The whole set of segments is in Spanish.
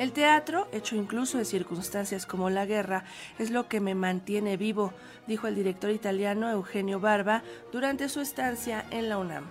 El teatro, hecho incluso de circunstancias como la guerra, es lo que me mantiene vivo, dijo el director italiano Eugenio Barba durante su estancia en la UNAM.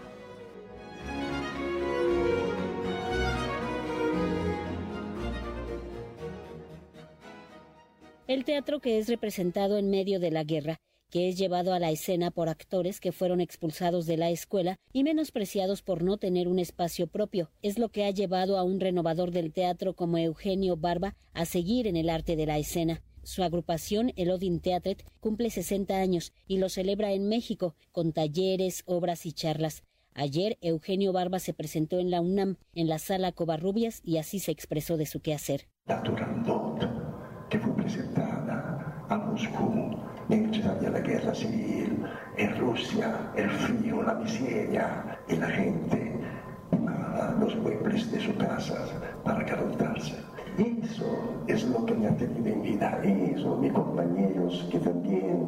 El teatro que es representado en medio de la guerra que es llevado a la escena por actores que fueron expulsados de la escuela y menospreciados por no tener un espacio propio. Es lo que ha llevado a un renovador del teatro como Eugenio Barba a seguir en el arte de la escena. Su agrupación, el Odin Theatret, cumple 60 años y lo celebra en México con talleres, obras y charlas. Ayer Eugenio Barba se presentó en la UNAM, en la sala Covarrubias, y así se expresó de su quehacer. Que fue presentada a Moscú de la guerra civil, en Rusia, el frío, la miseria y la gente quemaba los muebles de su casa para calentarse. Eso es lo que me ha tenido en vida. Eso, mis compañeros que también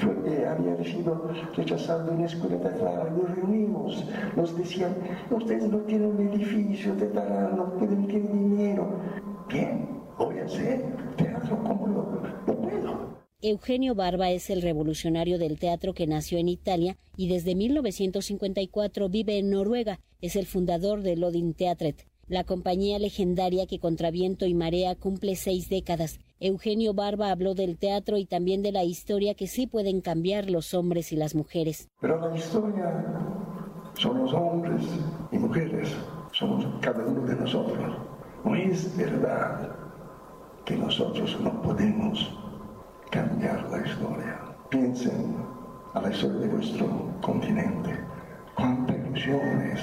fue, eh, habían sido rechazados en la escuela teatral, nos reunimos, nos decían, ustedes no tienen un edificio teatral, no pueden tener dinero. Bien, voy a hacer teatro como lo. Eugenio Barba es el revolucionario del teatro que nació en Italia y desde 1954 vive en Noruega. Es el fundador del Odin Theatret, la compañía legendaria que contra viento y marea cumple seis décadas. Eugenio Barba habló del teatro y también de la historia que sí pueden cambiar los hombres y las mujeres. Pero la historia somos hombres y mujeres, somos cada uno de nosotros. No es verdad que nosotros no podemos cambiar la historia. Piensen a la historia de nuestro continente. Cuántas ilusiones,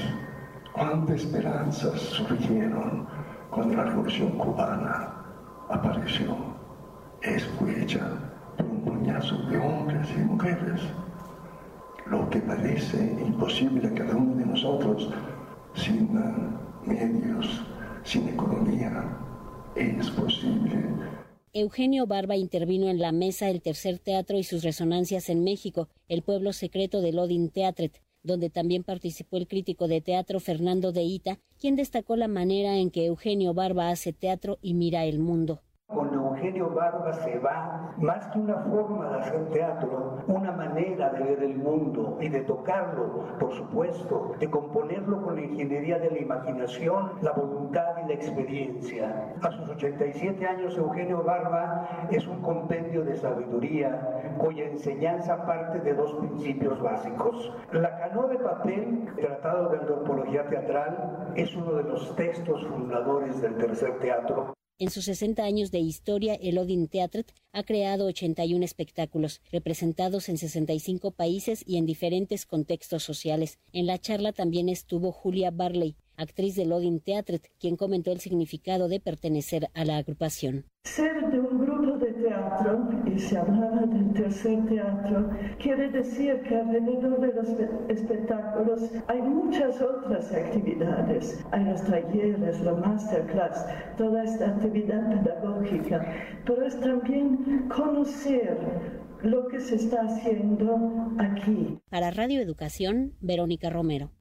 cuántas esperanzas surgieron cuando la revolución cubana apareció. Es hecha por un puñazo de hombres y mujeres. Lo que parece imposible a cada uno de nosotros sin medios, sin economía, es posible Eugenio Barba intervino en la mesa del Tercer Teatro y sus resonancias en México, el pueblo secreto del Odin Theatret, donde también participó el crítico de teatro Fernando de Ita, quien destacó la manera en que Eugenio Barba hace teatro y mira el mundo. Eugenio Barba se va más que una forma de hacer teatro, una manera de ver el mundo y de tocarlo, por supuesto, de componerlo con la ingeniería de la imaginación, la voluntad y la experiencia. A sus 87 años, Eugenio Barba es un compendio de sabiduría cuya enseñanza parte de dos principios básicos. La canoa de papel, Tratado de Antropología Teatral, es uno de los textos fundadores del tercer teatro. En sus 60 años de historia, el Odin Theatret ha creado 81 espectáculos, representados en 65 países y en diferentes contextos sociales. En la charla también estuvo Julia Barley, actriz del Odin Theatret, quien comentó el significado de pertenecer a la agrupación. Y se hablaba del tercer teatro, quiere decir que alrededor de los espectáculos hay muchas otras actividades. Hay los talleres, la masterclass, toda esta actividad pedagógica, pero es también conocer lo que se está haciendo aquí. Para Radio Educación, Verónica Romero.